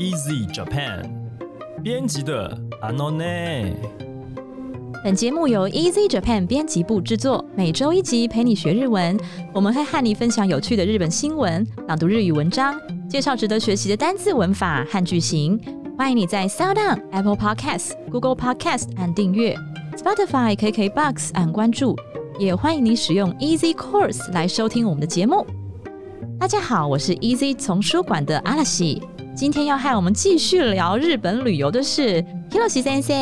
Easy Japan 编辑的 Anone。本节目由 Easy Japan 编辑部制作，每周一集陪你学日文。我们会和你分享有趣的日本新闻，朗读日语文章，介绍值得学习的单字、文法和句型。欢迎你在 Sound On、Apple Podcasts、Google Podcasts 按订阅，Spotify、KKBox 按关注，也欢迎你使用 Easy Course 来收听我们的节目。大家好，我是 Easy 丛书馆的阿拉西。今天要和我们继续聊日本旅游的是 Hiroshi 先生。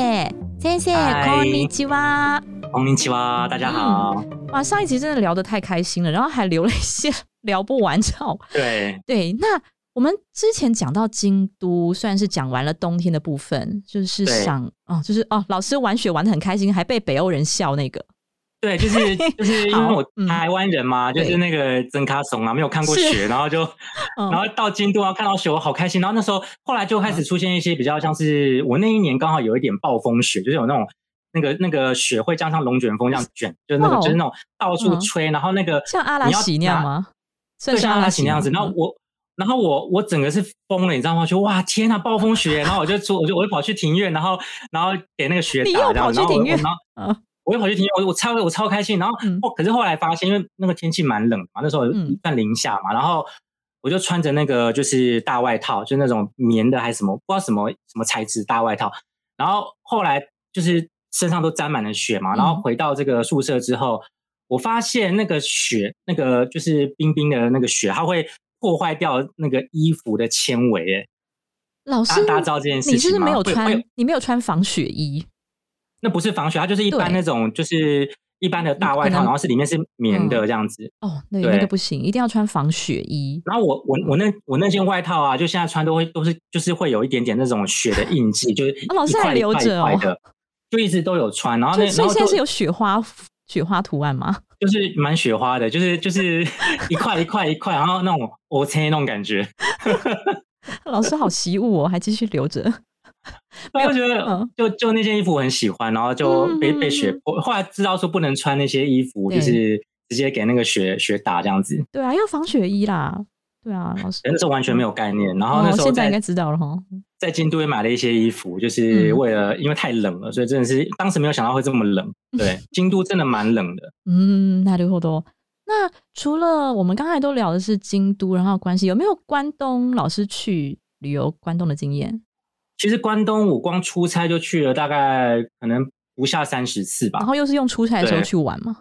先生，嗨こんにちは。红林奇哇，大家好。哇，上一集真的聊得太开心了，然后还留了一些聊不完照。对，对，那我们之前讲到京都，虽然是讲完了冬天的部分，就是对想哦，就是哦，老师玩雪玩的很开心，还被北欧人笑那个。 对，就是就是 因为我台湾人嘛，就是那个曾卡怂啊，没有看过雪，然后就嗯然后到京都啊看到雪，我好开心。然后那时候后来就开始出现一些比较像是我那一年刚好有一点暴风雪，就是有那种。那个那个雪会加上龙卷风这样卷，就是那哇哦个就是那种到处嗯吹，然后那个像阿拉你要西那样吗？算对，像阿拉是西西那样子。然后我，然后我，我整个是疯了，你知道吗？就哇，天呐，暴风雪！然后我就出，我就我就跑去庭院，然后然后给那个雪打这样子。然后我然后嗯我又跑去停，我我超我超开心。然后嗯哦，可是后来发现，因为那个天气蛮冷的嘛，那时候嗯算零下嘛，然后我就穿着那个就是大外套，就那种棉的还是什么，不知道什么什么材质大外套。然后后来就是身上都沾满了雪嘛，然后嗯回到这个宿舍之后，我发现那个雪，那个就是冰冰的那个雪，它会破坏掉那个衣服的纤维。哎，老师，大大家知道这件事你是不是没有穿？你没有穿防雪衣？那不是防雪，它就是一般那种就是一般的大外套，然后是里面是棉的嗯这样子。哦，对，那个不行，一定要穿防雪衣。然后我我我那我那件外套啊，就现在穿都会都是就是会有一点点那种雪的印记，就 是哦老师还留着哦就一直都有穿。然后所那所以现在是有雪花雪花图案吗？就是蛮雪花的，就是就是一块一块一块，然后那种 O C 那种感觉。老师好习武哦，还继续留着。没有我就觉得嗯就就那件衣服我很喜欢，然后就被嗯被雪破。后来知道说不能穿那些衣服，对就是直接给那个雪雪打这样子。对啊，要防雪衣啦。对啊，老师。那时候完全没有概念，然后那哦，时候在现在应该知道了哈。在京都也买了一些衣服，就是嗯为了因为太冷了，所以真的是当时没有想到会这么冷。对，京都真的蛮冷的。嗯，那るほど。那除了我们刚才都聊的是京都，然后关系有没有关东老师去旅游关东的经验？ 其实关东我光出差就去了大概可能不下三十次吧然，后又是用出差的时候去玩吗？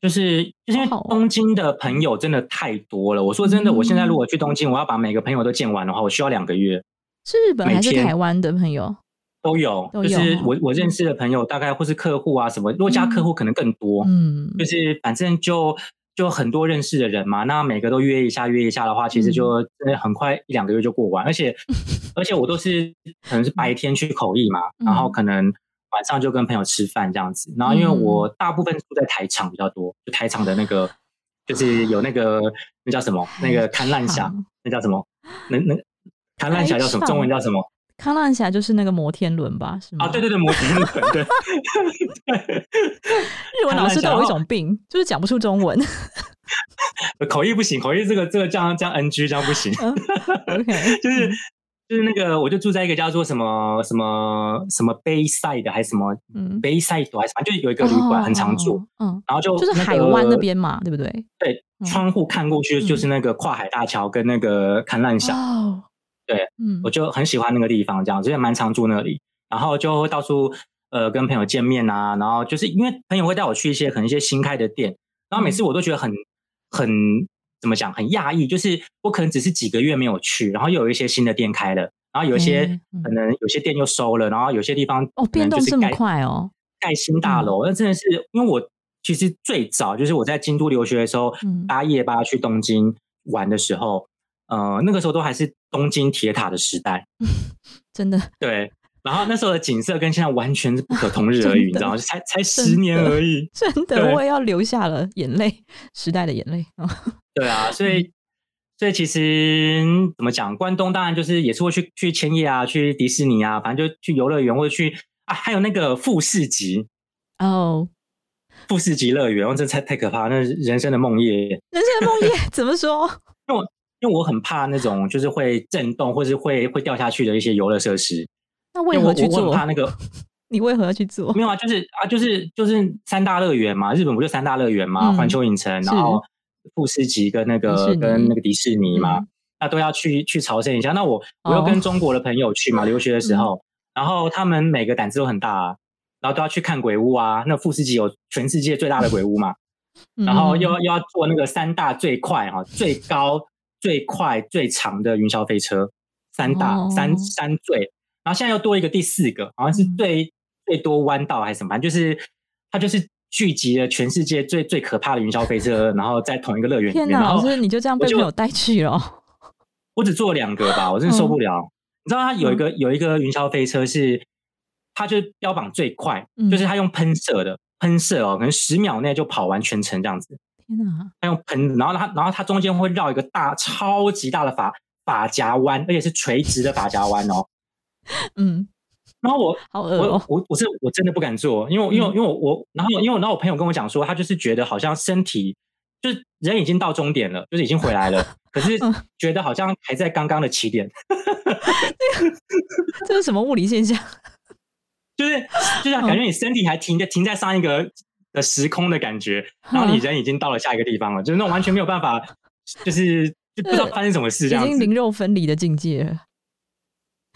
就是就是因为东京的朋友真的太多了。我说真的，我现在嗯如果去东京，我要把每个朋友都见完的话，我需要两个月是日本每还是台湾的朋友？都有。就是哦我我认识的朋友，大概或是客户啊什么，如果加客户可能更多。嗯，就是反正就就很多认识的人嘛，那每个都约一下约一下的话，其实就嗯。真的很快一两个月就过完，而且 而且我都是可能是白天去口译嘛，然后嗯。可能晚上就跟朋友吃饭这样子，然后因为嗯。我大部分住在台场比较多，就台场的那个就是有那个那叫什么那个看烂侠，那叫什么？那那看烂侠叫什么？中文叫什么康浪峡就是那个摩天轮吧？是吗？啊？对对对，摩天轮对。日文老师都有一种病，就是讲不出中文。口译不行，口译这个这个这样这样 NG 这样不行。嗯 OK，就是就是那个，我就住在一个叫做什么什么什么 Bayside 还是什么嗯，Bayside 还是反正就是有一个旅馆很常住，哦，嗯，然后就就是海湾那个边嘛，对不对？对嗯窗户看过去就是那个跨海大桥跟那个看烂峡，哦，对，嗯。我就很喜欢那个地方，这样所以蛮常住那里，然后就会到处呃跟朋友见面啊，然后就是因为朋友会带我去一些可能一些新开的店，然后每次嗯。我都觉得很很怎么讲很讶异，就是我可能只是几个月没有去，然后又有一些新的店开了，然后有一些可能有些店又收了，然后有些地方哦，可变动这么快哦，盖新大楼，那真的是因为我其实最早就是我在京都留学的时候，嗯。八夜八去东京玩的时候，呃，那个时候都还是东京铁塔的时代，真的对。然后那时候的景色跟现在完全是不可同日而语，你知道吗？才才十年而已，真的，对我也要流下了眼泪，时代的眼泪。哦对啊，所以所以其实怎么讲，关东当然就是也是会去去千叶啊，去迪士尼啊，反正就去游乐园或者去啊，还有那个富士急哦，富士急乐园，哦，这太太可怕，那是人生的梦魇。人生的梦魇怎么说？因为我很怕那种就是会震动或是会会掉下去的一些游乐设施。那为因为我我何去做？很怕那个你为何要去做没？有啊，就是啊，就是就是三大乐园嘛，日本不就三大乐园嘛，嗯环球影城，然后富士急跟那个跟那个迪士尼嘛，嗯那都要去去朝圣一下。那我我又哦跟中国的朋友去嘛，留学的时嗯候，然后他们每个胆子都很大啊，然后都要去看鬼屋啊。那富士急有全世界最大的鬼屋嘛，然后又要嗯又要坐那个三大最快哈、最高、最快、最长的云霄飞车，三大、哦三三最，然后现在又多一个第四个，好像是嗯最、最多弯道还是什么，反正就是它就是聚集了全世界最最可怕的云霄飞车，然后在同一个乐园里面，老师你就这样被朋友带去了哦？我只坐两个吧，我真的受不了。你知道它有一个、有一个云霄飞车是，它就是标榜最快，嗯就是它用喷射的喷射哦，可能十秒内就跑完全程这样子。天哪，他用喷，然后他然后他中间会绕一个大超级大的发发夹弯，而且是垂直的发夹弯哦。嗯，然后我我好恶哦。我我是我真的不敢做，因为因为嗯因为我我然后因为然后我朋友跟我讲说，他就是觉得好像身体就是人已经到终点了，就是已经回来了，可是嗯觉得好像还在刚刚的起点，这是什么物理现象？就是就是感觉你身体还停在停在上一个的时空的感觉，然后你嗯人已经到了下一个地方了，就是那种完全没有办法，就是就不知道 发生什么事已这样子。经灵肉分离的境界了。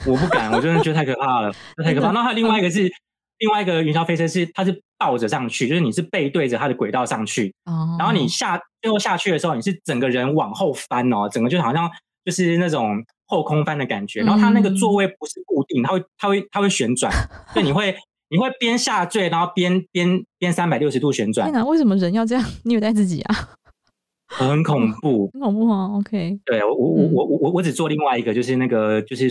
我不敢，我真的觉得太可怕了，太可怕。然后还有另外一个是，另外一个云霄飞车是它是倒着上去，就是你是背对着它的轨道上去，哦，然后你下最后下去的时候，你是整个人往后翻哦，整个就好像就是那种后空翻的感觉。然后它那个座位不是固定，它会它会它会旋转，就你会你会边下坠，然后边边边三百六十度旋转天，哪，为什么人要这样虐待自己啊？很恐怖。很恐怖啊！OK，对我我嗯我我我我只做另外一个，就是那个就是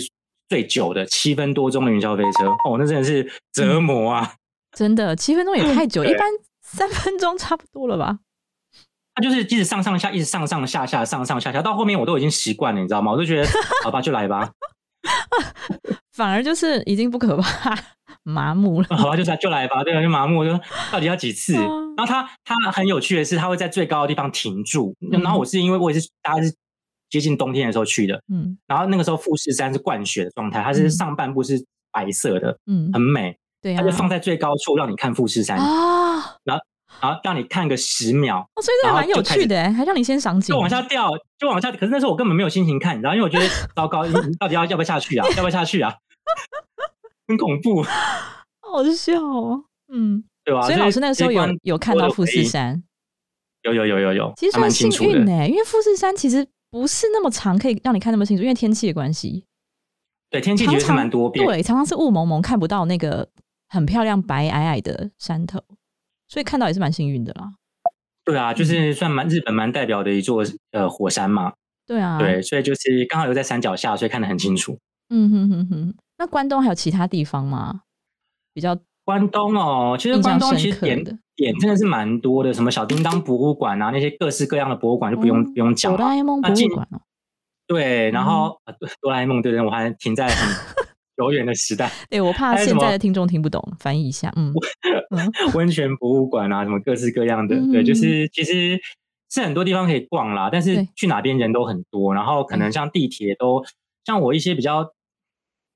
最久的七分多钟的云霄飞车哦，那真的是折磨啊！真的七分钟也太久，一般三分钟差不多了吧？它就是一直上上下，一直上上下下，上上下下，到后面我都已经习惯了，你知道吗？我就觉得 好吧，就来吧，反而就是已经不可怕，麻木了。好吧，就来就来吧，对啊，就麻木，就到底要几次？嗯然后他他很有趣的是，他会在最高的地方停住。嗯然后我是因为我也是大概是接近冬天的时候去的，嗯然后那个时候富士山是灌雪的状态，它是嗯上半部是白色的，嗯，很美，对啊它就，放在最高处让你看富士山，啊，然后然后让你看个十秒，哦，所以这蛮有趣的欸，还让你先赏景就，往下掉，就往下。可是那时候我根本没有心情看，然后，因为我觉得糟糕，到底要要不要下去啊？要不要下去啊？很恐怖，好笑哦。嗯，对吧、所以老师那个时候有有看到富士，山，有有有有有，其实算还蛮幸。运呢，因为富士山其实不是那么长，可以让你看那么清楚，因为天气的关系。对，天气其实蛮多变。对，常常是雾蒙蒙，看不到那个很漂亮白矮矮的山头，所以看到也是蛮幸运的啦。对啊，嗯就是算蛮日本蛮代表的一座呃火山嘛。对啊，对，所以就是刚好又在山脚下，所以看得很清楚。嗯哼哼哼。那关东还有其他地方吗？比较关东哦，其实关东其实点的点真的是蛮多的，什么小叮当博物馆啊，那些各式各样的博物馆就不用、哦不用讲了。哆啦 A 梦博物馆哦。对，然嗯后、哆啦 A 梦，对对，我还停在很 久远的时代。对，我怕现在的听众听不懂，翻译一下。嗯嗯 温泉博物馆啊，什么各式各样的，对，就嗯是其实是很多地方可以逛啦，但是去哪边人都很多，然后可能嗯像地铁都，像我一些比较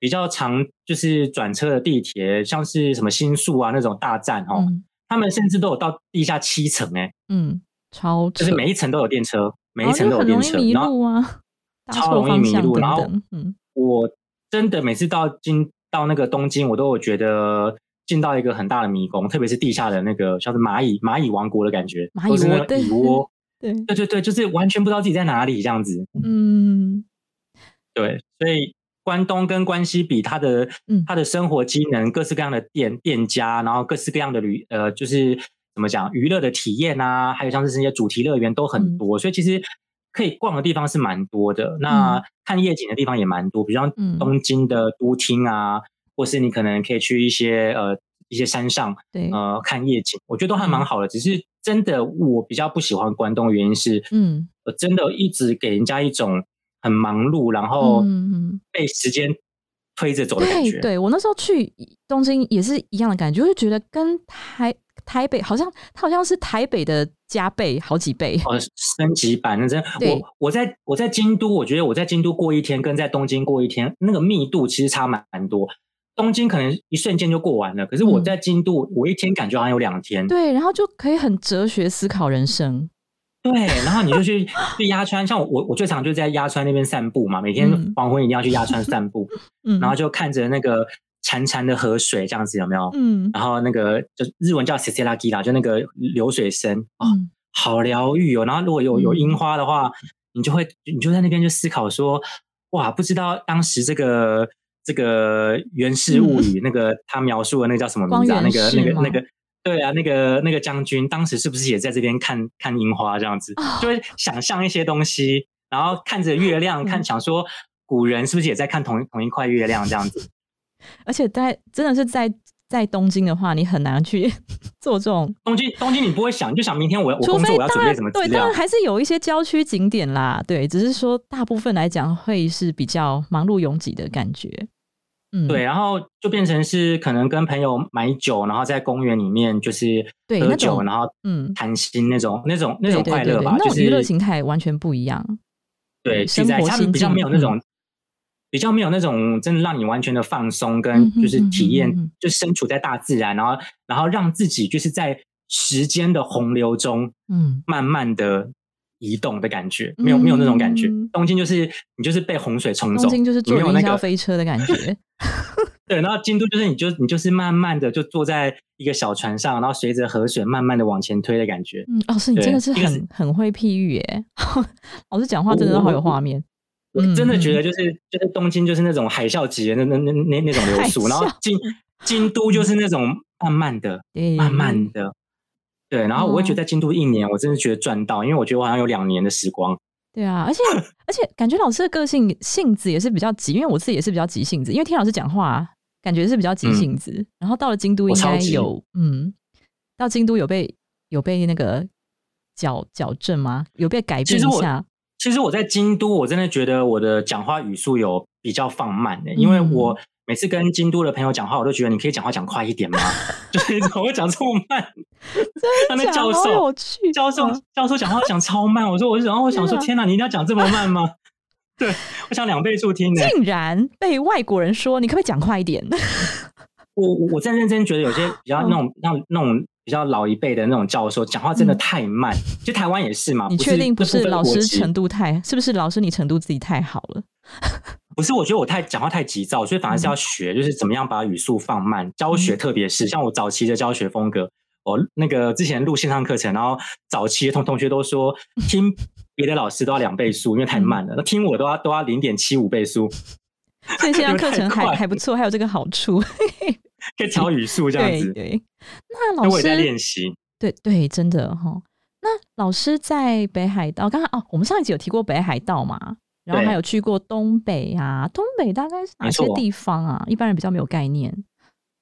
比较常就是转车的地铁，像是什么新宿啊那种大站哦，嗯他们甚至都有到地下七层哎、嗯，超，就是每一层都有电车，每一层都有电车，然后啊，超容易迷路，然后。嗯我真的每次到京到那个东京，我都有觉得进到一个很大的迷宫，特别是地下的那个像是蚂蚁蚂蚁王国的感觉，蚂蚁窝对蚁窝，对，对对对，就是完全不知道自己在哪里这样子。嗯对，所以关东跟关西比，它的嗯。它的生活机能，各式各样的店店家，然后各式各样的旅呃，就是怎么讲娱乐的体验啊，还有像是这些主题乐园都嗯。很多，所以其实可以逛的地方是蛮多的。那看夜景的地方也蛮多，比如像嗯。东京的都厅啊，或是你可能可以去一些呃一些山上对，呃看夜景，我觉得都还蛮嗯。好的。只是真的我比较不喜欢关东，的原因是嗯。我真的一直给人家一种很忙碌，然后被时间推着走的感觉。对对，我那时候去东京也是一样的感觉，就是觉得跟台台北好像它好像是台北的加倍好几倍。哦，升级版那真对我我在我在京都，我觉得我在京都过一天跟在东京过一天，那个密度其实差蛮蛮多。东京可能一瞬间就过完了，可是我嗯在京都，我一天感觉好像有两天。对，然后就可以很哲学思考人生。对，然后你就去去鸭川，像我我最常就在鸭川那边散步嘛，每天嗯黄昏一定要去鸭川散步，嗯，然后就看着那个潺潺的河水这样子，有没有？嗯然后那个就日文叫 s e s e l a g i 啦，就那个流水声哦，嗯好疗愈哦。然后如果有有嗯樱花的话，你就会你就在那边就思考说，哇，不知道当时这个这个《源氏物语》那个他描述的那个叫什么名字啊？那个那个那个。对啊，那个那个将军当时是不是也在这边看看樱花这样子？哦就会想象一些东西，然后看着月亮，看嗯想说古人是不是也在看同一同一块月亮这样子？而且在真的是在在东京的话，你很难去 做这种，东京东京你不会想，你就想明天我我除工作我要准备什么资对，当料然？还是有一些郊区景点啦，对，只是说大部分来讲会是比较忙碌拥挤的感觉。嗯，对，然后就变成是可能跟朋友买酒，然后在公园里面就是喝酒，然后嗯谈心那种那种那种快乐吧，就是娱乐形态完全不一样。对，现在他们比较没有那种。比较没有那种真的让你完全的放松，嗯跟就是体验嗯哼嗯哼，就身处在大自然，然后然后让自己就是在时间的洪流中，嗯，慢慢的移动的感觉，没有没有那种感觉嗯。东京就是你就是被洪水冲走，东京就是坐那个飞车的感觉。对，然后京都就是你就你就是慢慢的就坐在一个小船上，然后随着河水慢慢的往前推的感觉。嗯，老师你真的是很很会譬喻耶，老师讲话真的都好有画面。我真的觉嗯得就是就是东京就是那种海啸级的那那那那那种流速，然后京京都就是那种慢慢的、对，慢慢的。对，然后我会觉哦得在京都一年，我真的觉得赚到，因为我觉得我好像有两年的时光。对啊，而且而且感觉老师的个性性子也是比较急，因为我自己也是比较急性子，因为听老师讲话感觉是比较急嗯性子，然后到了京都应该有嗯，到京都有被有被那个矫矫正吗？有被改变一下？其实我在京都，我真的觉得我的讲话语速有比较放慢的、因为嗯我每次跟京都的朋友讲话，我都觉得你可以讲话讲快一点吗？就是怎么会讲这么慢？他 那教授有趣，教授嗯教授讲话讲超慢，我说我就然后我想说天哪，你一定要讲这么慢吗？对，我想两倍速听呢、竟然被外国人说，你可不可以讲快一点？我我我真的认真觉得有些比较嗯那种那种那种比较老一辈的那种教授讲话真的嗯太慢，其实台湾也是嘛。你不确定不是老师程度太？是不是老师你程度自己太好了？不是，我觉得我太讲话太急躁，所以反而嗯是要学，就是怎么样把语速放慢。教学特别是像我早期的教学风格，我那个之前录线上课程，然后早期的同同学都说 听别的老师都要两倍速，因为太慢嗯了。那听我都要都要零点七五倍速，所以线上 课程还还不错，还有这个好处。可以调语速这样子。对对，那老师我也在师练习。对对，真的哈。那老师在北海道，刚刚哦，我们上一集有提过北海道嘛，然后对还有去过东北啊，东北大概是哪些地方啊？一般人比较没有概念。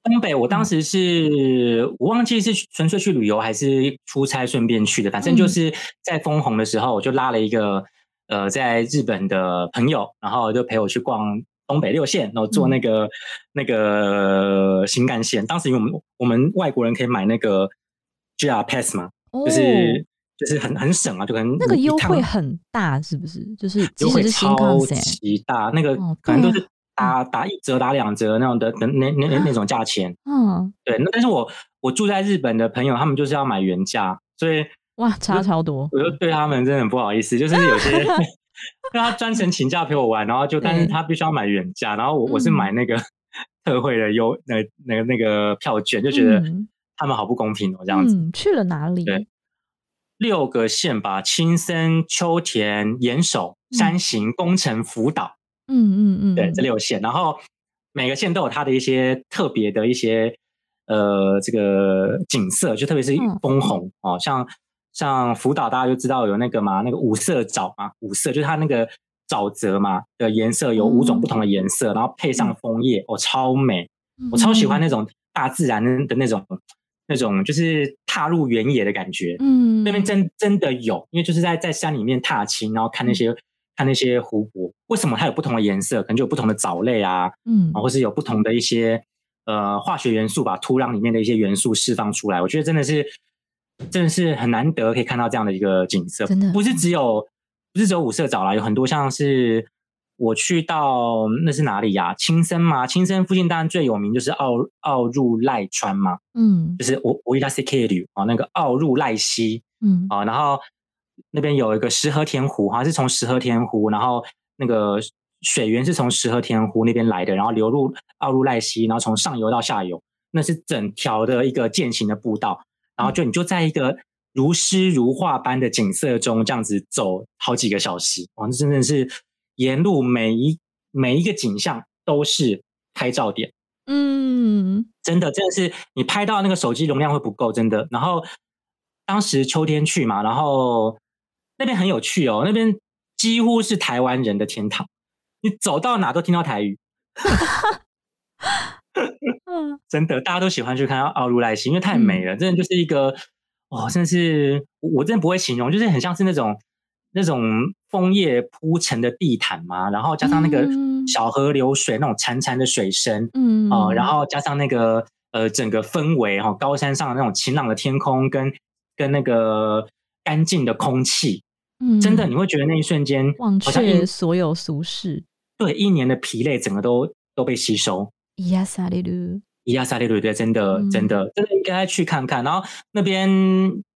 东北，我嗯当时是我忘记是纯粹去旅游还是出差顺便去的，反正嗯就是在封红的时候，我就拉了一个呃在日本的朋友，然后就陪我去逛东北六县，然后坐那嗯个、那个新干线。当时因为我们我们外国人可以买那个 JR Pass 嘛，哦，就是就是很很省啊，就可能那个优惠很大，是不是？就是即优惠超，级大，那个可能都是打打一折、打两折那种的的那那那那种价钱。嗯，对，那但是我我住在日本的朋友，他们就是要买原价，所以 哇，差超多。我就对他们真的很不好意思，就是有些 让他专程请假陪我玩，然后就但是他必须要买原价，然后我我是嗯买那个 特惠的优那那个那个票券，就觉得嗯他们好不公平哦，这样子。嗯，去了哪里？对六个县吧，青森、秋田、岩手、山形、宫城、福岛，嗯嗯嗯，对，这六县，然后每个县都有它的一些特别的一些呃这个景色，就特别是嗯。枫红、哦，像像福岛大家就知道有那个嘛，那个五色藻嘛，五色就是它那个沼泽嘛的颜色有五种不同的颜色，然后配上枫叶，哦，超美，我超喜欢那种大自然的那种那种就是踏入原野的感觉，嗯，那边真真的有，因为就是在在山里面踏青，然后看那些、看那些湖泊，为什么它有不同的颜色？可能就有不同的藻类啊，嗯。啊，或是有不同的一些呃化学元素把土壤里面的一些元素释放出来。我觉得真的是真的是很难得可以看到这样的一个景色，真的。不是只有不是只有五色藻啦，有很多像是我去到那是哪里呀、青森嘛，青森附近当然最有名就是奥奥入濑川嘛，嗯。就是我我伊拉斯 K 旅啊，那个奥入濑溪嗯。啊，然后那边有一个石河田湖，好像是从石河田湖，然后那个水源是从石河田湖那边来的，然后流入奥入濑溪，然后从上游到下游，那是整条的一个践行的步道，然后就你就在一个如诗如画般的景色中这样子走好几个小时，哇，那真的是沿路每一每一个景象都是拍照点。嗯真的，真的是你拍到那个手机容量会不够，真的。然后当时秋天去嘛，然后那边很有趣哦，那边几乎是台湾人的天堂，你走到哪都听到台语，嗯 真的，大家都喜欢去看奥入濑溪，因为太美了，真的就是一个哦，真的是我我真的不会形容，就是很像是那种那种枫叶铺成的地毯嘛，然后加上那个嗯小河流水那种潺潺的水声，嗯哦，然后加上那个呃整个氛围哈、哦，高山上的那种晴朗的天空跟跟那个干净的空气，嗯真的你会觉得那一瞬间忘好像一却所有俗事。对一年的疲累整个都都被吸收。伊亚萨利鲁，伊亚萨利鲁对，真的嗯真的真的应该去看看。然后那边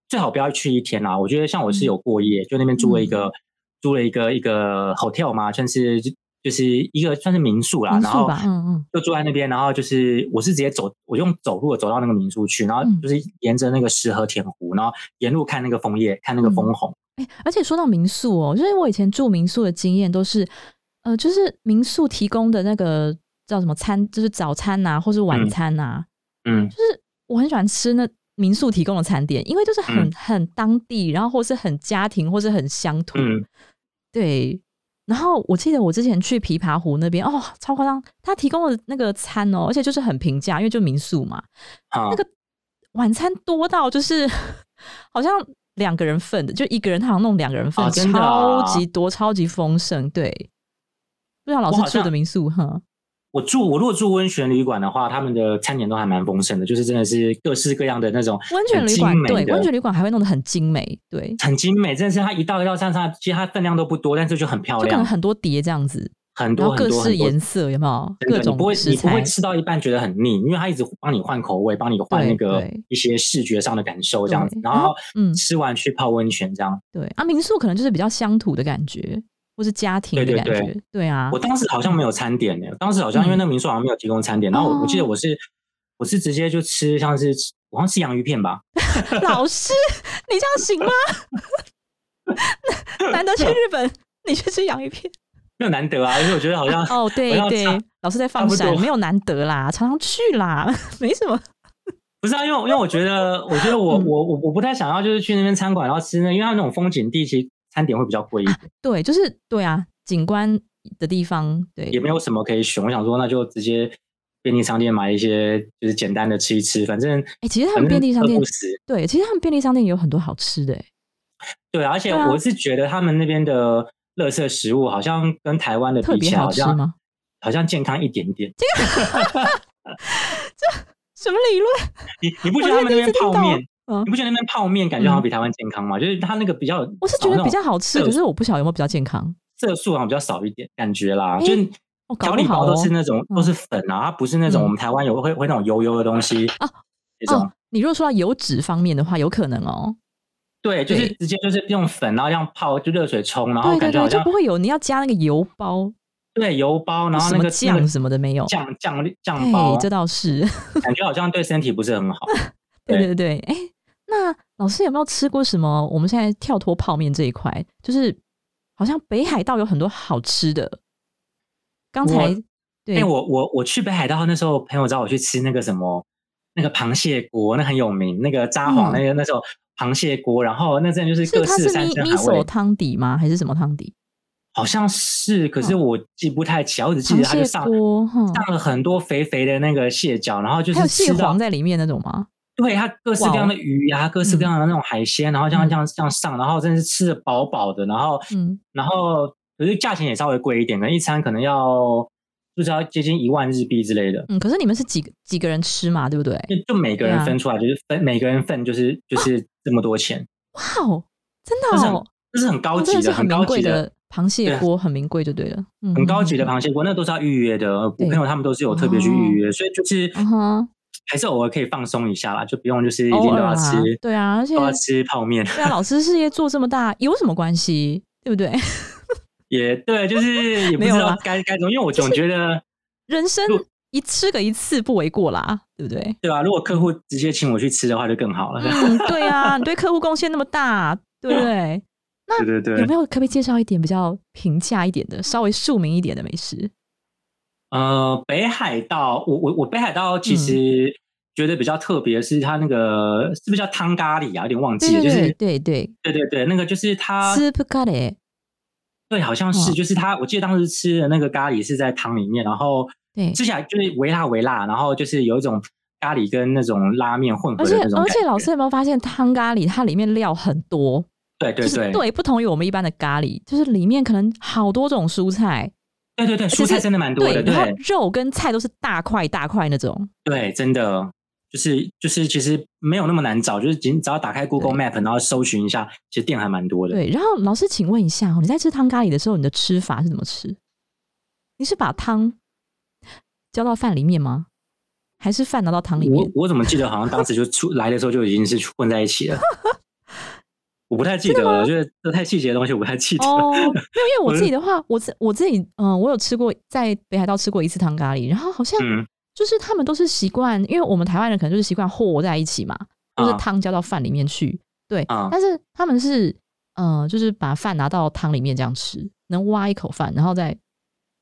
最好不要去一天啦，我觉得像我是有过夜，就那边租了一个、租了一个一个 hotel 嘛，算是就就是一个算是民宿啦，然后吧，嗯嗯。就住在那边，然后就是我是直接走，我用走路走到那个民宿去，然后嗯。就是沿着那个石河田湖，然后沿路看那个枫叶，看那个枫。红。哎、而且说到民宿哦，就是我以前住民宿的经验都是，呃，就是民宿提供的那个叫什么餐，就是早餐呐、或是晚嗯。餐呐、嗯。就是我很喜欢吃那民宿提供的餐点，因为就是很、嗯。很当地，然后或是很家庭，或是很乡土，嗯。对。然后我记得我之前去琵琶湖那边，哦，超夸张，他提供的那个餐哦，而且就是很平价，因为就民宿嘛，好，那个晚餐多到就是 好像两个人份的，就一个人他好像弄两个人份，哦超啊。级多，超级丰盛。对，不知道老师住的民宿哈，我住我如果住温泉旅馆的话，他们的餐点都还蛮丰盛的，就是真的是各式各样的那种温泉旅馆对，温泉旅馆还会弄得很精美，对，很精美，真的是它一道一道上上，其实它分量都不多，但是就很漂亮，就可能很多碟这样子，很多很多后各式颜色有没有？各种你不会你不会，吃到一半觉得很腻，因为它一直帮你换口味，帮你换那个对一些视觉上的感受这样子，然后嗯吃完去泡温泉这样。对啊，民宿可能就是比较乡土的感觉，或是家庭的感觉，对对啊，我当时好像没有餐点呢，当时好像因为嗯那个民宿好像没有提供餐点，然后我我记得哦我是我是直接就吃像是我好像吃洋芋片吧，老师，你这样行吗？难得去日本，你去吃洋芋片。没有难得啊，因为我觉得好像哦，对对，老师在放闪，没有难得啦，常常去啦，没什么。不是啊，因为因为我觉得我觉得我嗯我我我不太想要就是去那边餐馆然后吃那，因为它那种风景地其实餐点会比较贵一点，对，就是对啊，景观的地方，对也没有什么可以选。我想说那就直接便利商店买一些就是简单的吃一吃，反正哎，其实他们便利商店。对，其实他们便利商店也有很多好吃的，哎对啊，而且我是觉得他们那边的垃圾食物好像跟台湾的比特别起来好像好吃吗？好像健康一点点。这什么理论？你你不觉得他们那边泡面，嗯你，不觉得那边泡面感觉好像比台湾健康吗？就是它那个比较，我是觉得比较好吃，可是我不晓得有没有比较健康。色素好像比较少一点，感觉啦。诶就是包不好哦都是那种都是粉啊，它不是那种嗯我们台湾有会会那种油油的东西啊你如果说到油脂方面的话，有可能哦。对，就是直接就是用粉，然后这样泡就热水冲，然后感觉好像就不会有你要加那个油包，对油包，然后那个那个酱什么的没有。酱酱酱包哎，，这倒是。感觉好像对身体不是很好。对对对对，哎，那老师有没有吃过什么？我们现在跳脱泡面这一块，就是好像北海道有很多好吃的。刚才我对，哎、我我我去北海道那时候，朋友找我去吃那个什么那个螃蟹锅，那很有名，那个札幌嗯那个、那时候螃蟹锅，然后那阵就是各式是它是山米米索珍海味，汤底吗？还是什么汤底？好像是，可是嗯我记不太起来，我只记得蟹它就上锅，哈，上了很多肥肥的那个蟹脚，然后就还有蟹是吃到黄在里面那种吗？对它各式各样的鱼呀、各式各样的那种海鲜，然后这样嗯。这样这样上，然后真的是吃的饱饱的，然后嗯，然后可是价钱也稍微贵一点，可能一餐可能要不知道接近一万日币之类的。嗯，可是你们是几个几个人吃嘛，对不对？就就每个人分出来，就是分每个人份就是就是这么多钱，哇哦，真的哦，这是很高级的，很高级的。螃蟹对锅，很名贵就对了，嗯很高级的嗯螃蟹锅，那都是要预约的。呃我朋友他们都是有特别去预约，所以就是还是偶尔可以放松一下啦，就不用就是一定都要吃，对啊，而且都要吃泡面。对啊，老师事业做这么大，有什么关系？对不对？也对，就是 也不知道没有啦该该怎么，因为我总觉得，人生一吃个一次不为过啦，对不对？对吧、如果客户直接请我去吃的话，就更好了。嗯，对啊，你对客户贡献那么大，对不对？那对对对有没，有可不可以介绍一点比较平价一点的、稍微庶民一点的美食？呃，北海道，我我我北海道嗯其实觉得比较特别，是它那个是不是叫汤咖喱啊？有点忘记了，就对对是对对对对对，那个就是它，，soup curry，对，好像是，哦就是它，我记得当时吃的那个咖喱是在汤里面，然后对，吃起来就是微辣微辣，然后就是有一种咖喱跟那种拉面混合而且的那种而且。而且老师有没有发现汤咖喱它里面料很多？就是对对对对，不同于我们一般的咖喱，就是里面可能好多种蔬菜，对对对，蔬菜真的蛮多的，对，然后肉跟菜都是大块大块那种。对，真的就是就是其实没有那么难找，就是仅只要打开 Google Map，然后搜寻一下，其实店还蛮多的。对，然后老师，请问一下哦，你在吃汤咖喱的时候，你的吃法是怎么吃？你是把汤浇到饭里面吗？还是饭拿到汤里面？我我怎么记得好像当时就出 来的时候就已经是混在一起了。我不太记得了，就是这太细节的东西我不太记得。哦，没有，因为 我我自己的话，我自我自己，嗯、我有吃过，在北海道吃过一次汤咖喱，然后好像嗯就是他们都是习惯，因为我们台湾人可能就是习惯和在一起嘛，就是啊汤浇到饭里面去，对，啊但是他们是，嗯、就是把饭拿到汤里面这样吃，能挖一口饭，然后再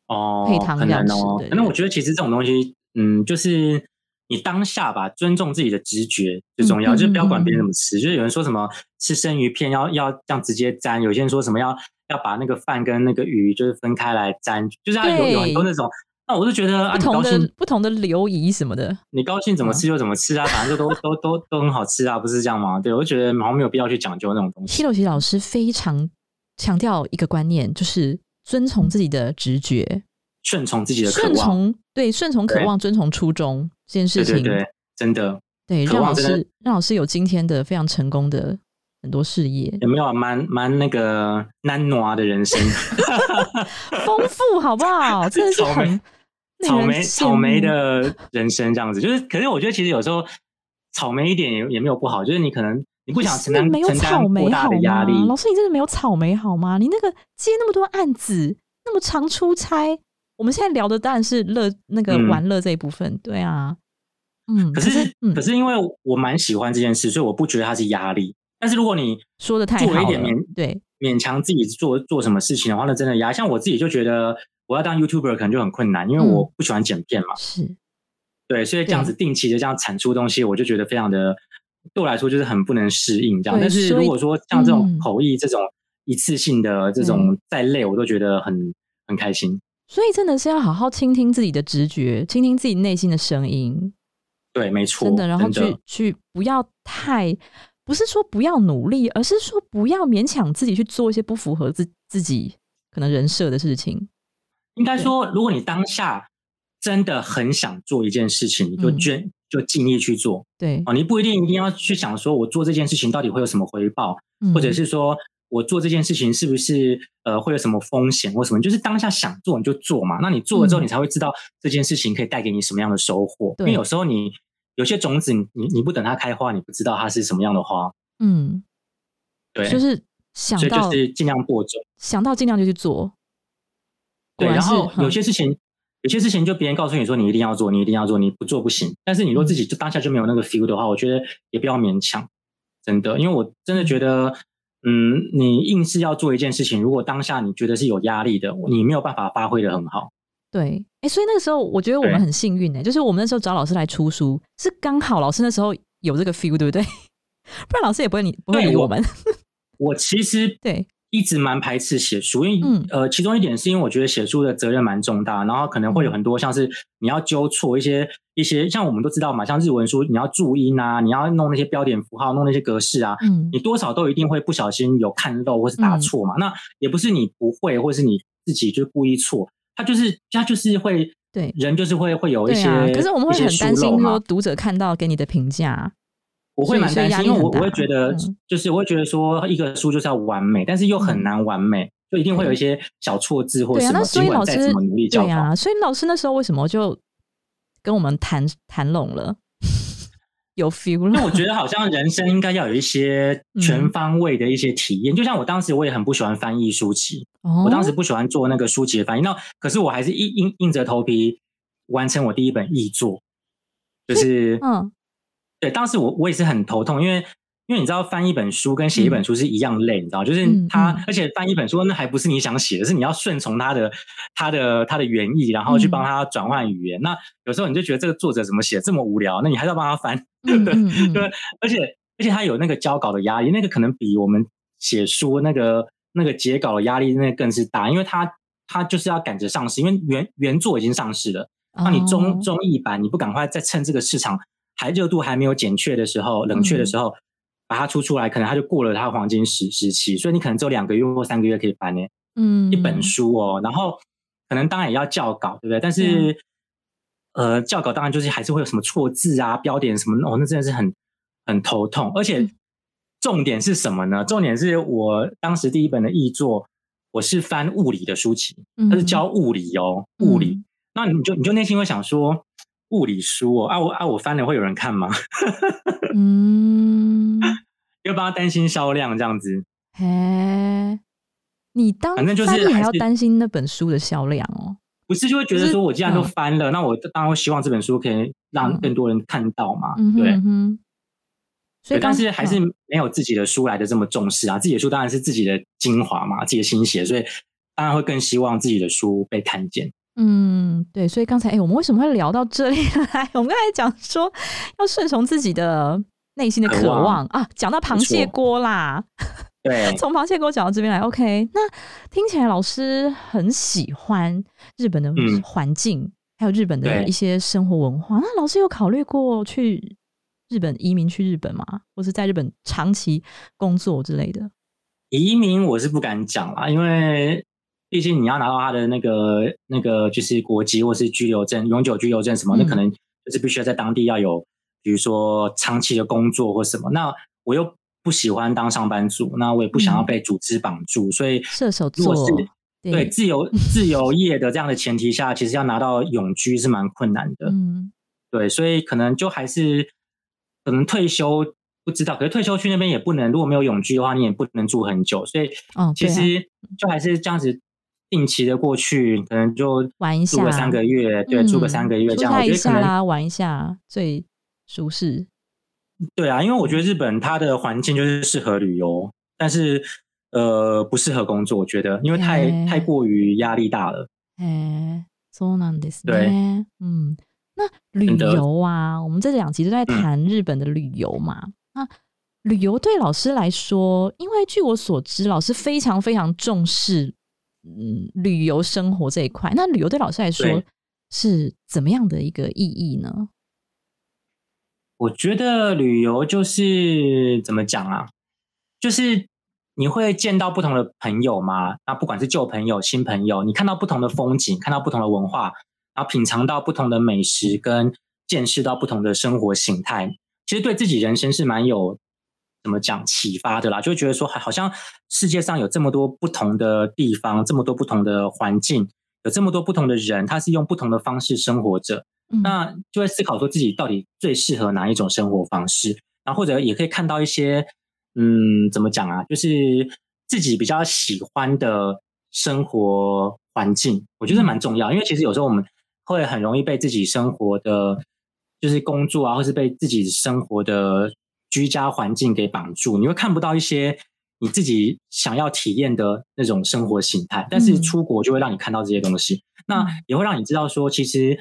哦，配汤很这样吃难哦。对可能我觉得其实这种东西，嗯，就是你当下吧，尊重自己的直觉最重要，就是不要管别人嗯怎么吃。就是有人说什么吃生鱼片要要这样直接沾，有些人说什么要要把那个饭跟那个鱼就是分开来沾，就是要有有很多那种。那我就觉得啊，不同的、不同的流仪什么的。你高兴怎么吃就怎么吃啊，反正就都都都都很好吃啊，不是这样吗？对，我就觉得好像没有必要去讲究那种东西。西洛奇老师非常强调一个观念，就是遵从自己的直觉，顺从自己的渴望，顺从对顺从渴望，遵从初衷这件事情，对对对，真的对让老师让老师有今天的非常成功的很多事业，有没有啊蛮蛮那个难挪的人生？丰富好不好？真的是很草莓草莓的人生这样子，就是，可是我觉得其实有时候草莓一点也也没有不好，就是你可能你不想承担是没有承担草莓过大好的压力吗？，老师，你真的没有草莓好吗？你那个接那么多案子，那么常出差，我们现在聊的当然是乐那个嗯玩乐这一部分，对啊，嗯，可是嗯可，是因为我蛮喜欢这件事，所以我不觉得它是压力。但是如果你说的太做一点勉，对，勉强自己做做什么事情的话，那真的压。像我自己就觉得我要当 YouTuber 可能就很困难，因为嗯我不喜欢剪片嘛。是，对，所以这样子定期的这样产出东西，我就觉得非常的对我来说就是很不能适应这样。但是如果说像这种嗯口译这种一次性的这种再累，我都觉得很很开心。所以真的是要好好倾听自己的直觉，倾听自己内心的声音，对，没错，真的，然后去去不要太，不是说不要努力，而是说不要勉强自己去做一些不符合自自己可能人设的事情。应该说，如果你当下真的很想做一件事情，你就嗯捐、就尽力去做对，哦。你不一定一定要去想说我做这件事情到底会有什么回报，或者嗯是说我做这件事情是不是呃会有什么风险或什么，就是当下想做你就做嘛。那你做了之后，嗯你才会知道这件事情可以带给你什么样的收获。因对为有时候你有些种子你，你你不等它开花，你不知道它是什么样的花。嗯，对，就是想所以到就是尽量播种。想到尽量就去做。对，然后有嗯些事情，有些事情就别人告诉你说你一定要做，你一定要做，你不做不行。但是你如果自己就当下就没有那个 feel 的话，我觉得也不要勉强，真的，因为我真的觉得，嗯，你硬是要做一件事情，如果当下你觉得是有压力的，你没有办法发挥的很好。对，哎，所以那个时候我觉得我们很幸运呢，就是我们那时候找老师来出书，是刚好老师那时候有这个 feel，对不对？不然老师也不会理不会理我们。我其实对一直蛮排斥写书，因为、嗯。呃，其中一点是因为我觉得写书的责任蛮重大，然后可能会有很多像是你要纠错一些一些，像我们都知道嘛，像日文书你要注音啊，你要弄那些标点符号，弄那些格式啊，嗯。你多少都一定会不小心有看漏或是打错嘛。那也不是你不会，或是你自己就故意错，他就是他就是会对。人就是会会有一些，啊，可是我们会很担心说读者看到给你的评价，我会蛮担心，因为我我会觉得嗯，就是我会觉得说，一个书就是要完美，但是又很嗯难完美，就一定会有一一些小错字或什么。所以老师尽管再怎么努力教导，对啊，所以老师那时候为什么就跟我们谈谈拢了？有 feel 了，那我觉得好像人生应该要有一些 嗯全方位的一些体验。就像我当时我也很不喜欢翻译书籍，哦我当时不喜欢做那个书籍的翻译，那可是我还是硬硬硬着头皮完成我第一本译作，就是嗯对，当时我我也是很头痛，因为因为你知道翻一本书跟写一本书是一样累，你知道，就是嗯它，嗯而且翻一本书那还不是你想写的，是你要顺从他的他的他的原意，然后去嗯帮他转换语言。那有时候你就觉得这个作者怎么写这么无聊，那你还是要帮他翻，对不对？对，而且而且他有那个交稿的压力，那个可能比我们写书那个那个截稿的压力那个更是大，因为他他就是要赶着上市，因为原原作已经上市了。那你中哦中译版，你不赶快再趁这个市场还热度还没有减却的时候、冷却的时候，把它出出来，可能它就过了它的黄金时时期，所以你可能只有两个月或三个月可以翻呢嗯一本书哦。然后可能当然也要校稿，对不对？但是、呃，校稿当然就是还是会有什么错字啊、标点什么，哦，那真的是很很头痛。而且嗯重点是什么呢？重点是我当时第一本的译作，我是翻物理的书籍，它是教物理哦，物理。嗯那你就你就内心会想说，物理书哦，啊我啊我翻了会有人看吗？嗯，要帮他担心销量这样子。嘿，你当反正就是还要担心那本书的销量哦。不是就会觉得就是说，我既然都嗯翻了，那我当然会希望这本书可以让嗯更多人看到嘛，嗯对。嗯，所以但是还是嗯没有自己的书来的这么重视啊。自己的书当然是自己的精华嘛，自己的心血，所以当然会更希望自己的书被看见。嗯，对，所以刚才哎、我们为什么会聊到这里来？我们刚才讲说要顺从自己的内心的渴渴望望啊，讲到螃蟹错锅啦，对，从螃蟹锅讲到这边来，OK。那听起来老师很喜欢日本的嗯环境，还有日本的一些生活文化。那老师有考虑过去日本移民去日本吗？或是在日本长期工作之类的？移民我是不敢讲啦，因为毕竟你要拿到他的那个那个就是国籍或是居留证、永久居留证什么，嗯那可能就是必须要在当地要有，比如说长期的工作或什么。那我又不喜欢当上班族，那我也不想要嗯。被组织绑住，所以射手座是对自由自由业的这样的前提下，其实要拿到永居是蛮困难的。嗯。对，所以可能就还是可能退休不知道，可是退休去那边也不能，如果没有永居的话，你也不能住很久，所以哦，其实就还是这样子定期的过去，可能就玩一下住个三个月，对，住个三个月这样，出差一我觉得可能下啦，玩一下最舒适。对啊，因为我觉得日本它的环境就是适合旅游，但是呃不适合工作，我觉得因为太哎太过于压力大了。哎，そうなんです对ね。嗯，那旅真的游啊，我们这两集都在谈日本的旅游嘛。那旅游对老师来说，因为据我所知，老师非常非常重视 嗯旅游生活这一块。那旅游对老师来说是怎么样的一个意义呢？我觉得旅游就是怎么讲啊，就是你会见到不同的朋友嘛，那不管是旧朋友、新朋友，你看到不同的风景，看到不同的文化，然后品尝到不同的美食，跟见识到不同的生活形态，其实对自己人生是蛮有怎么讲启发的啦，就会觉得说，好像世界上有这么多不同的地方，这么多不同的环境，有这么多不同的人，他是用不同的方式生活着。嗯。那就会思考说自己到底最适合哪一种生活方式，然后或者也可以看到一些，嗯，怎么讲啊，就是自己比较喜欢的生活环境，我觉得蛮重要，因为其实有时候我们会很容易被自己生活的，就是工作啊，或是被自己生活的居家环境给绑住，你会看不到一些你自己想要体验的那种生活形态，但是嗯出国就会让你看到这些东西，那也会让你知道说，其实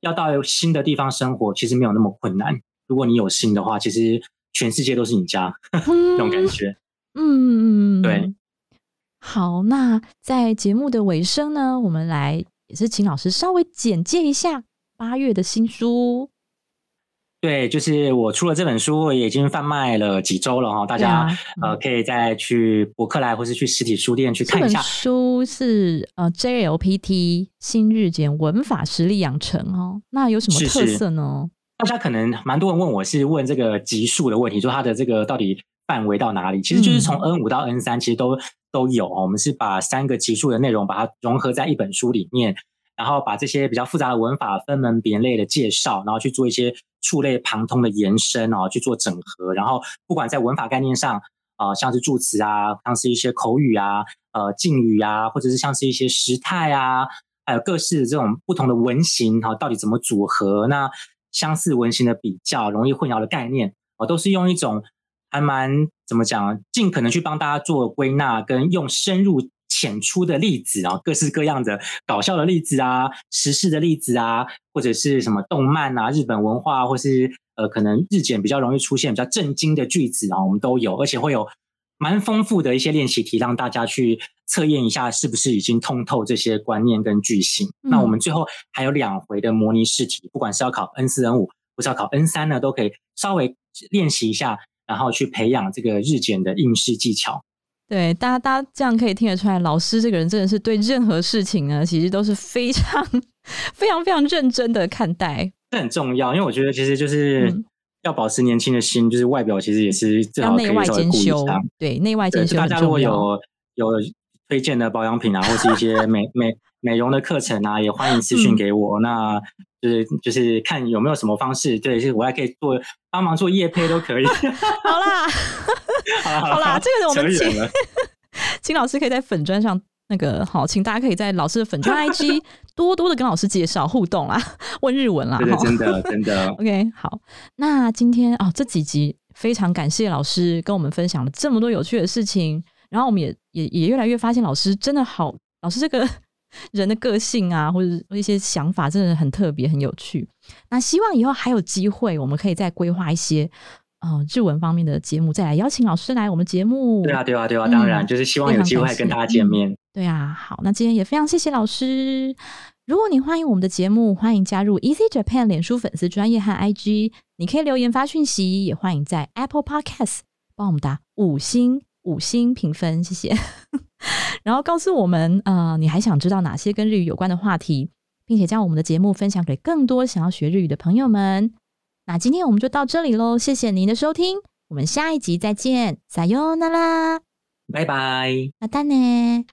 要到新的地方生活，其实没有那么困难。如果你有心的话，其实全世界都是你家 那种感觉。嗯，嗯对。好，那在节目的尾声呢，我们来也是请老师稍微简介一下八月的新书。对，就是我出了这本书，也已经贩卖了几周了哈，大家、呃可以再去博客来或是去实体书店去看一下。书是呃 JLPT 新日检文法实力养成哦，那有什么特色呢？大家可能蛮多人问我是问这个级数的问题，说它的这个到底范围到哪里？其实就是从 N 五到 N 三，其实都都有哦。我们是把三个级数的内容把它融合在一本书里面。然后把这些比较复杂的文法分门别类的介绍，然后去做一些触类旁通的延伸哦，去做整合。然后不管在文法概念上啊，像是助词啊，像是一些口语啊、呃敬语啊，或者是像是一些时态啊，还有各式这种不同的文型哈，到底怎么组合？那相似文型的比较，容易混淆的概念哦，都是用一种还蛮怎么讲，尽可能去帮大家做归纳，跟用深入。浅出的例子啊，各式各样的搞笑的例子啊，时事的例子啊，或者是什么动漫啊、日本文化，或是呃，可能日检比较容易出现比较震惊的句子啊，我们都有，而且会有蛮丰富的一些练习题，让大家去测验一下是不是已经通透这些观念跟句型。那我们最后还有两回的模拟试题，不管是要考 N 四、N 五，或是要考 N 三呢，都可以稍微练习一下，然后去培养这个日检的应试技巧。对，大家大家这样可以听得出来，老师这个人真的是对任何事情呢，其实都是非常非常非常认真的看待。这很重要，因为我觉得其实就是要保持年轻的心，就是外表其实也是最好内外兼修。对，内外兼修。大家如果有有推荐的保养品啊，或是一些 美美美容的课程啊，也欢迎私信给我。那就是就是看有没有什么方式，对，是我还可以做帮忙做夜配都可以。好啦。好啦，这个我们请 请老师可以在粉砖上那个好，请大家可以在老师的粉砖 IG 多多的跟老师介绍互动啦，问日文啦，真的真的。OK，好，那今天哦这几集非常感谢老师跟我们分享了这么多有趣的事情，然后我们也也也越来越发现老师真的好，老师这个 人的个性啊，或者一些想法真的很特别很有趣。那希望以后还有机会，我们可以再规划一些。哦，日文方面的节目再来邀请老师来我们节目。对啊，对啊，对啊，当然就是希望有机会跟大家见面。对啊，好，那今天也非常谢谢老师。如果你欢迎我们的节目，欢迎加入 Easy Japan 脸书粉丝专业和 IG，你可以留言发讯息，也欢迎在 Apple Podcast 帮我们打五星五星评分，谢谢。然后告诉我们，呃，你还想知道哪些跟日语有关的话题，并且将我们的节目分享给更多想要学日语的朋友们。那今天我们就到这里喽，谢谢您的收听，我们下一集再见，撒哟那拉，拜拜，またね。